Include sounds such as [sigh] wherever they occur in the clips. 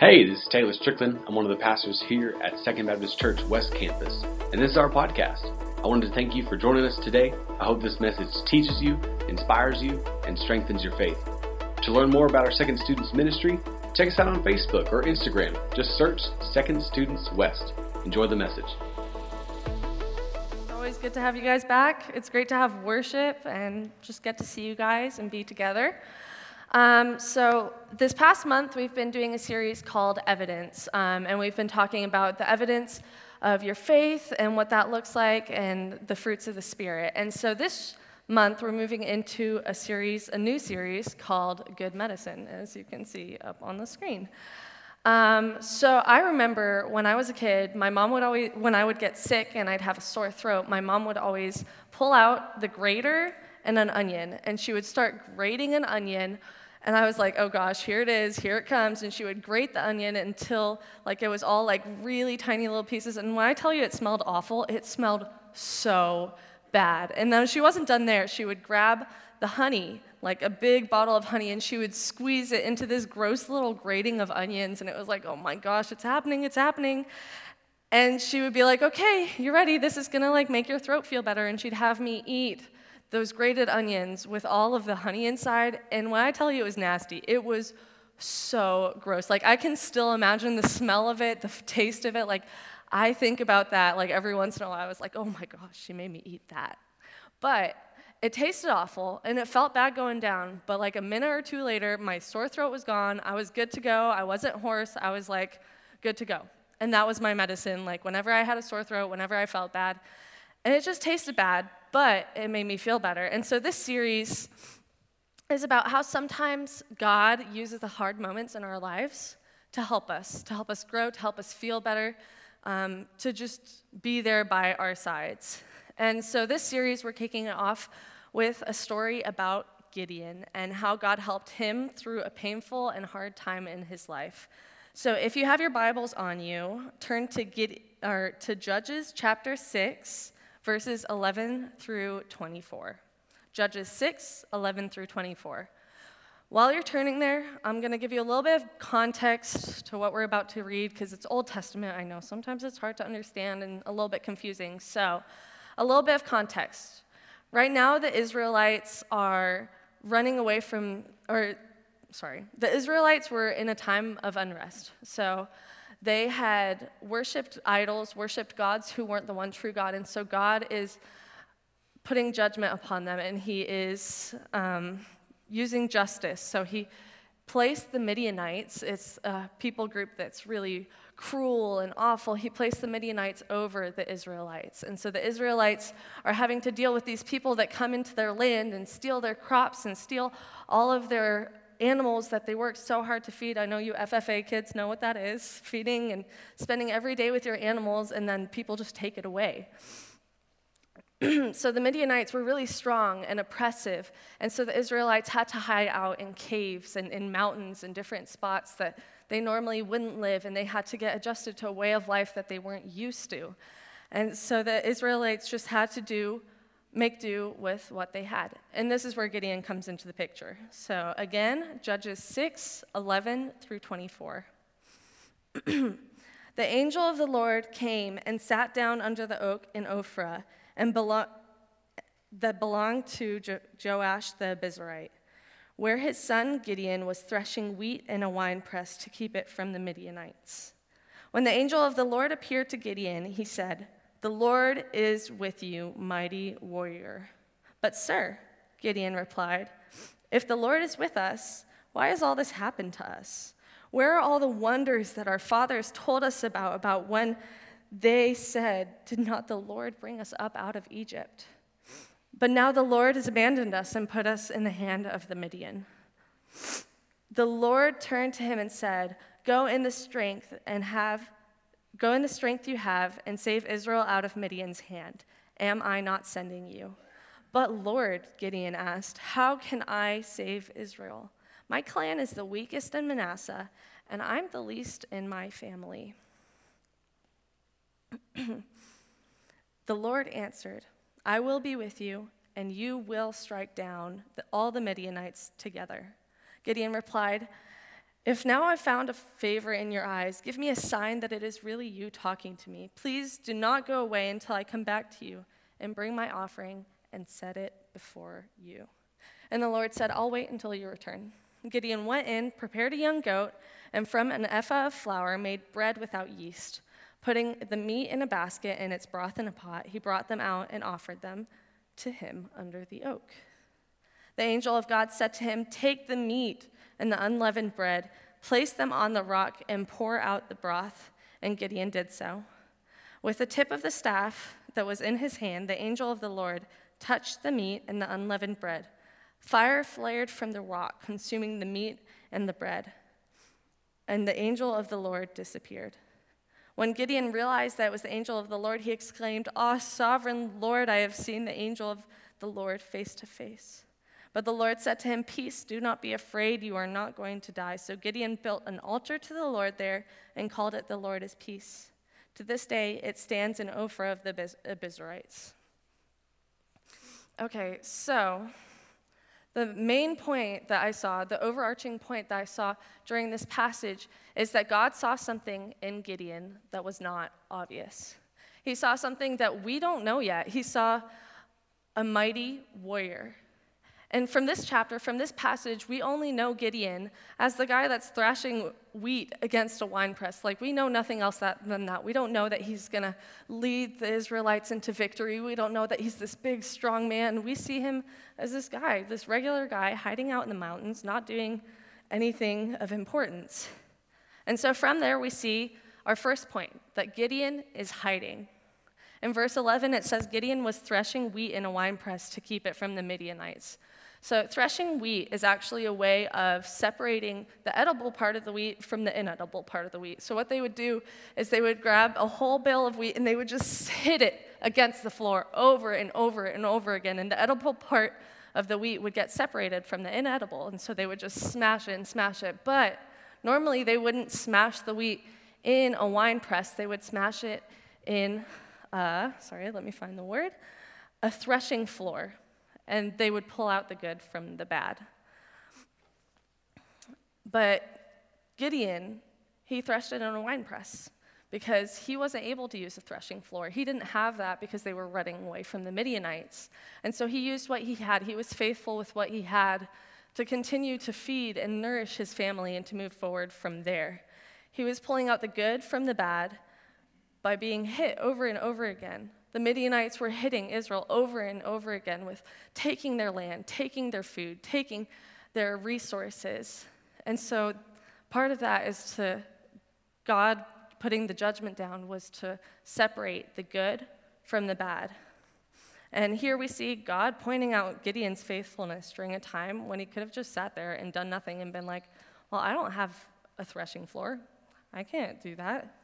Hey, this is Taylor Strickland. I'm one of the pastors here at Second Baptist Church West Campus, and this is our podcast. I wanted to thank you for joining us today. I hope this message teaches you, inspires you, and strengthens your faith. To learn more about our Second Students Ministry, check us out on Facebook or Instagram. Just search Second Students West. Enjoy the message. It's always good to have you guys back. It's great to have worship and just get to see you guys and be together. Um, so, this past month, we've been doing a series called Evidence, um, and we've been talking about the evidence of your faith and what that looks like and the fruits of the Spirit. And so, this month, we're moving into a series, a new series called Good Medicine, as you can see up on the screen. Um, so I remember when I was a kid, my mom would always, when I would get sick and I'd have a sore throat, my mom would always pull out the grater and an onion, and she would start grating an onion and I was like, oh gosh, here it is, here it comes. And she would grate the onion until like it was all like really tiny little pieces. And when I tell you it smelled awful, it smelled so bad. And then she wasn't done there. She would grab the honey, like a big bottle of honey, and she would squeeze it into this gross little grating of onions. And it was like, oh my gosh, it's happening, it's happening. And she would be like, okay, you're ready. This is gonna like make your throat feel better. And she'd have me eat those grated onions with all of the honey inside. And when I tell you it was nasty, it was so gross. Like, I can still imagine the smell of it, the taste of it. Like, I think about that like every once in a while. I was like, oh my gosh, she made me eat that. But it tasted awful and it felt bad going down. But like a minute or two later, my sore throat was gone. I was good to go. I wasn't hoarse. I was like, good to go. And that was my medicine. Like, whenever I had a sore throat, whenever I felt bad, and it just tasted bad, but it made me feel better. And so this series is about how sometimes God uses the hard moments in our lives to help us, to help us grow, to help us feel better, um, to just be there by our sides. And so this series, we're kicking it off with a story about Gideon and how God helped him through a painful and hard time in his life. So if you have your Bibles on you, turn to, Gide- or to Judges chapter 6, verses 11 through 24. Judges 6, 11 through 24. While you're turning there, I'm going to give you a little bit of context to what we're about to read because it's Old Testament. I know sometimes it's hard to understand and a little bit confusing. So, a little bit of context. Right now, the Israelites are running away from, or sorry, the Israelites were in a time of unrest. So, they had worshiped idols, worshiped gods who weren't the one true God. And so God is putting judgment upon them and he is um, using justice. So he placed the Midianites, it's a people group that's really cruel and awful. He placed the Midianites over the Israelites. And so the Israelites are having to deal with these people that come into their land and steal their crops and steal all of their animals that they worked so hard to feed. I know you FFA kids know what that is feeding and spending every day with your animals, and then people just take it away. [clears throat] so the Midianites were really strong and oppressive, and so the Israelites had to hide out in caves and in mountains and different spots that they normally wouldn't live, and they had to get adjusted to a way of life that they weren't used to. And so the Israelites just had to do make do with what they had. And this is where Gideon comes into the picture. So again, Judges 6 11 through 24. [clears throat] the angel of the Lord came and sat down under the oak in Ophrah and belo- that belonged to jo- Joash the Abiezrite, where his son Gideon was threshing wheat in a winepress to keep it from the Midianites. When the angel of the Lord appeared to Gideon, he said, the Lord is with you, mighty warrior. But, sir, Gideon replied, if the Lord is with us, why has all this happened to us? Where are all the wonders that our fathers told us about, about when they said, Did not the Lord bring us up out of Egypt? But now the Lord has abandoned us and put us in the hand of the Midian. The Lord turned to him and said, Go in the strength and have Go in the strength you have and save Israel out of Midian's hand. Am I not sending you? But Lord, Gideon asked, How can I save Israel? My clan is the weakest in Manasseh, and I'm the least in my family. [clears throat] the Lord answered, I will be with you, and you will strike down all the Midianites together. Gideon replied, If now I've found a favor in your eyes, give me a sign that it is really you talking to me. Please do not go away until I come back to you and bring my offering and set it before you. And the Lord said, I'll wait until you return. Gideon went in, prepared a young goat, and from an ephah of flour made bread without yeast. Putting the meat in a basket and its broth in a pot, he brought them out and offered them to him under the oak. The angel of God said to him, Take the meat and the unleavened bread, place them on the rock, and pour out the broth. And Gideon did so. With the tip of the staff that was in his hand, the angel of the Lord touched the meat and the unleavened bread. Fire flared from the rock, consuming the meat and the bread. And the angel of the Lord disappeared. When Gideon realized that it was the angel of the Lord, he exclaimed, Ah, sovereign Lord, I have seen the angel of the Lord face to face. But the Lord said to him, Peace, do not be afraid, you are not going to die. So Gideon built an altar to the Lord there and called it, The Lord is Peace. To this day, it stands in Ophrah of the Abiezrites. Okay, so the main point that I saw, the overarching point that I saw during this passage, is that God saw something in Gideon that was not obvious. He saw something that we don't know yet. He saw a mighty warrior. And from this chapter, from this passage, we only know Gideon as the guy that's thrashing wheat against a winepress. Like, we know nothing else that, than that. We don't know that he's going to lead the Israelites into victory. We don't know that he's this big, strong man. We see him as this guy, this regular guy hiding out in the mountains, not doing anything of importance. And so from there, we see our first point that Gideon is hiding. In verse 11, it says Gideon was threshing wheat in a winepress to keep it from the Midianites. So, threshing wheat is actually a way of separating the edible part of the wheat from the inedible part of the wheat. So, what they would do is they would grab a whole bale of wheat and they would just hit it against the floor over and over and over again. And the edible part of the wheat would get separated from the inedible. And so they would just smash it and smash it. But normally they wouldn't smash the wheat in a wine press, they would smash it in, uh, sorry, let me find the word, a threshing floor and they would pull out the good from the bad. But Gideon, he threshed it in a wine press because he wasn't able to use a threshing floor. He didn't have that because they were running away from the Midianites. And so he used what he had. He was faithful with what he had to continue to feed and nourish his family and to move forward from there. He was pulling out the good from the bad by being hit over and over again. The Midianites were hitting Israel over and over again with taking their land, taking their food, taking their resources. And so part of that is to God putting the judgment down was to separate the good from the bad. And here we see God pointing out Gideon's faithfulness during a time when he could have just sat there and done nothing and been like, Well, I don't have a threshing floor. I can't do that.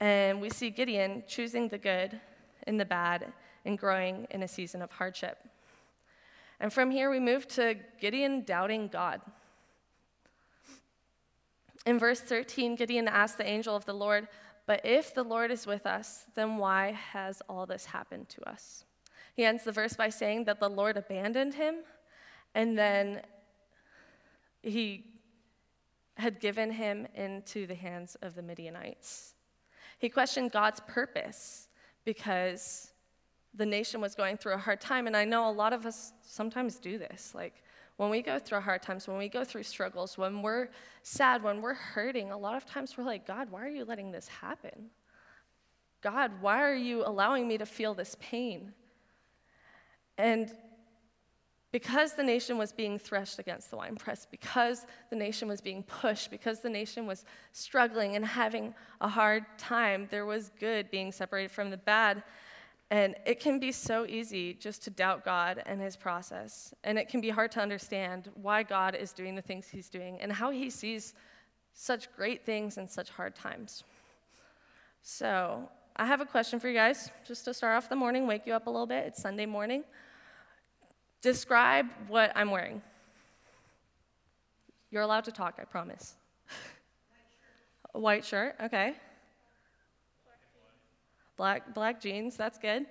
And we see Gideon choosing the good in the bad and growing in a season of hardship. And from here, we move to Gideon doubting God. In verse 13, Gideon asked the angel of the Lord, But if the Lord is with us, then why has all this happened to us? He ends the verse by saying that the Lord abandoned him, and then he had given him into the hands of the Midianites. He questioned God's purpose because the nation was going through a hard time. And I know a lot of us sometimes do this. Like, when we go through hard times, when we go through struggles, when we're sad, when we're hurting, a lot of times we're like, God, why are you letting this happen? God, why are you allowing me to feel this pain? And because the nation was being threshed against the winepress, because the nation was being pushed, because the nation was struggling and having a hard time, there was good being separated from the bad. And it can be so easy just to doubt God and his process. And it can be hard to understand why God is doing the things he's doing and how he sees such great things in such hard times. So, I have a question for you guys, just to start off the morning, wake you up a little bit. It's Sunday morning. Describe what I'm wearing. You're allowed to talk, I promise. A white shirt, okay. Black, black jeans, that's good.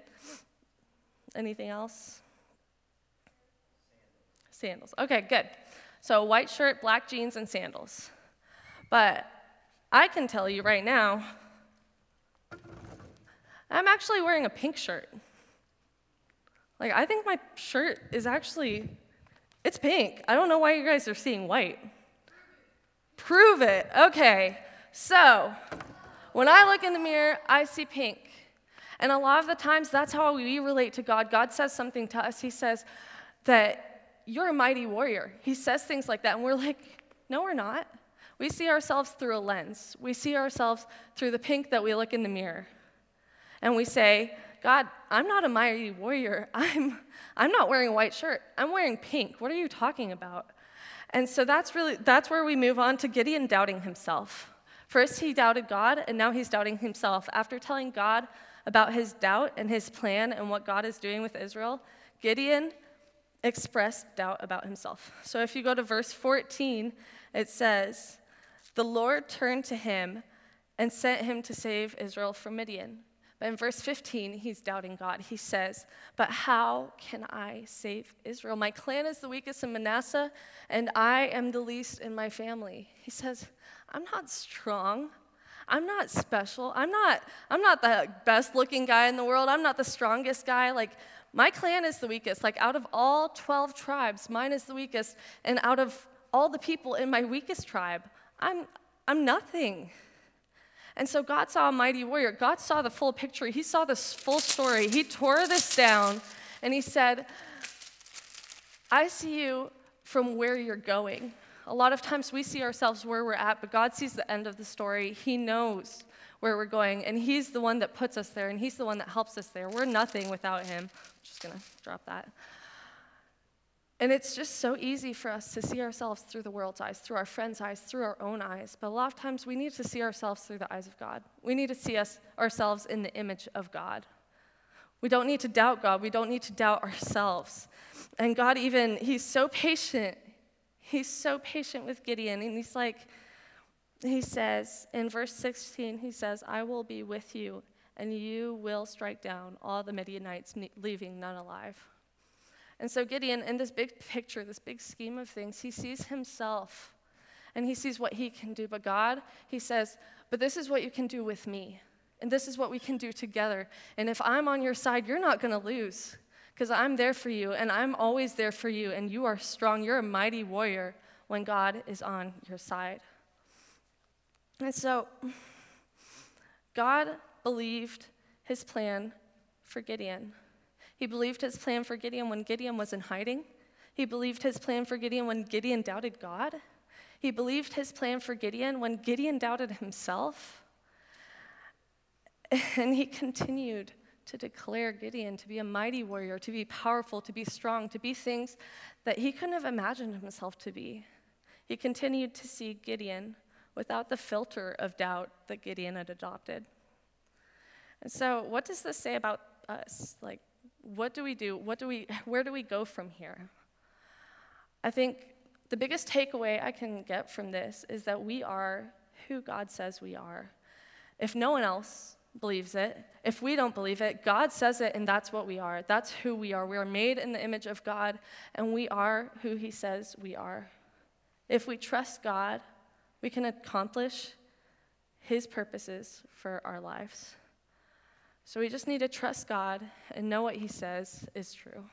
Anything else? Sandals. Okay, good. So, white shirt, black jeans, and sandals. But I can tell you right now, I'm actually wearing a pink shirt. Like, I think my shirt is actually, it's pink. I don't know why you guys are seeing white. Prove it. Okay. So, when I look in the mirror, I see pink. And a lot of the times, that's how we relate to God. God says something to us. He says that you're a mighty warrior. He says things like that, and we're like, no, we're not. We see ourselves through a lens. We see ourselves through the pink that we look in the mirror. And we say, God, I'm not a mighty warrior. [laughs] I'm, I'm not wearing a white shirt. I'm wearing pink. What are you talking about? And so that's really that's where we move on to Gideon doubting himself. First he doubted God, and now he's doubting himself. After telling God about his doubt and his plan and what God is doing with Israel, Gideon expressed doubt about himself. So if you go to verse 14, it says, The Lord turned to him and sent him to save Israel from Midian. But in verse 15, he's doubting God. He says, But how can I save Israel? My clan is the weakest in Manasseh, and I am the least in my family. He says, I'm not strong. I'm not special. I'm not, I'm not the best looking guy in the world. I'm not the strongest guy. Like, my clan is the weakest. Like, out of all 12 tribes, mine is the weakest. And out of all the people in my weakest tribe, I'm, I'm nothing. And so God saw a mighty warrior. God saw the full picture. He saw this full story. He tore this down and he said, I see you from where you're going. A lot of times we see ourselves where we're at, but God sees the end of the story. He knows where we're going, and He's the one that puts us there, and He's the one that helps us there. We're nothing without Him. I'm just going to drop that. And it's just so easy for us to see ourselves through the world's eyes, through our friends' eyes, through our own eyes. But a lot of times we need to see ourselves through the eyes of God. We need to see us, ourselves in the image of God. We don't need to doubt God. We don't need to doubt ourselves. And God, even, He's so patient. He's so patient with Gideon. And He's like, he says in verse 16, he says, I will be with you, and you will strike down all the Midianites, leaving none alive. And so Gideon, in this big picture, this big scheme of things, he sees himself and he sees what he can do. But God, he says, But this is what you can do with me. And this is what we can do together. And if I'm on your side, you're not going to lose because I'm there for you and I'm always there for you. And you are strong. You're a mighty warrior when God is on your side. And so, God believed his plan for Gideon. He believed his plan for Gideon when Gideon was in hiding. He believed his plan for Gideon when Gideon doubted God. He believed his plan for Gideon when Gideon doubted himself. [laughs] And he continued to declare Gideon to be a mighty warrior, to be powerful, to be strong, to be things that he couldn't have imagined himself to be. He continued to see Gideon without the filter of doubt that Gideon had adopted. And so, what does this say about us? Like, what do we do? What do we, [laughs] where do we go from here? I think the biggest takeaway I can get from this is that we are who God says we are. If no one else believes it, if we don't believe it, God says it, and that's what we are. That's who we are. We are made in the image of God, and we are who He says we are. If we trust God, we can accomplish His purposes for our lives. So we just need to trust God and know what He says is true.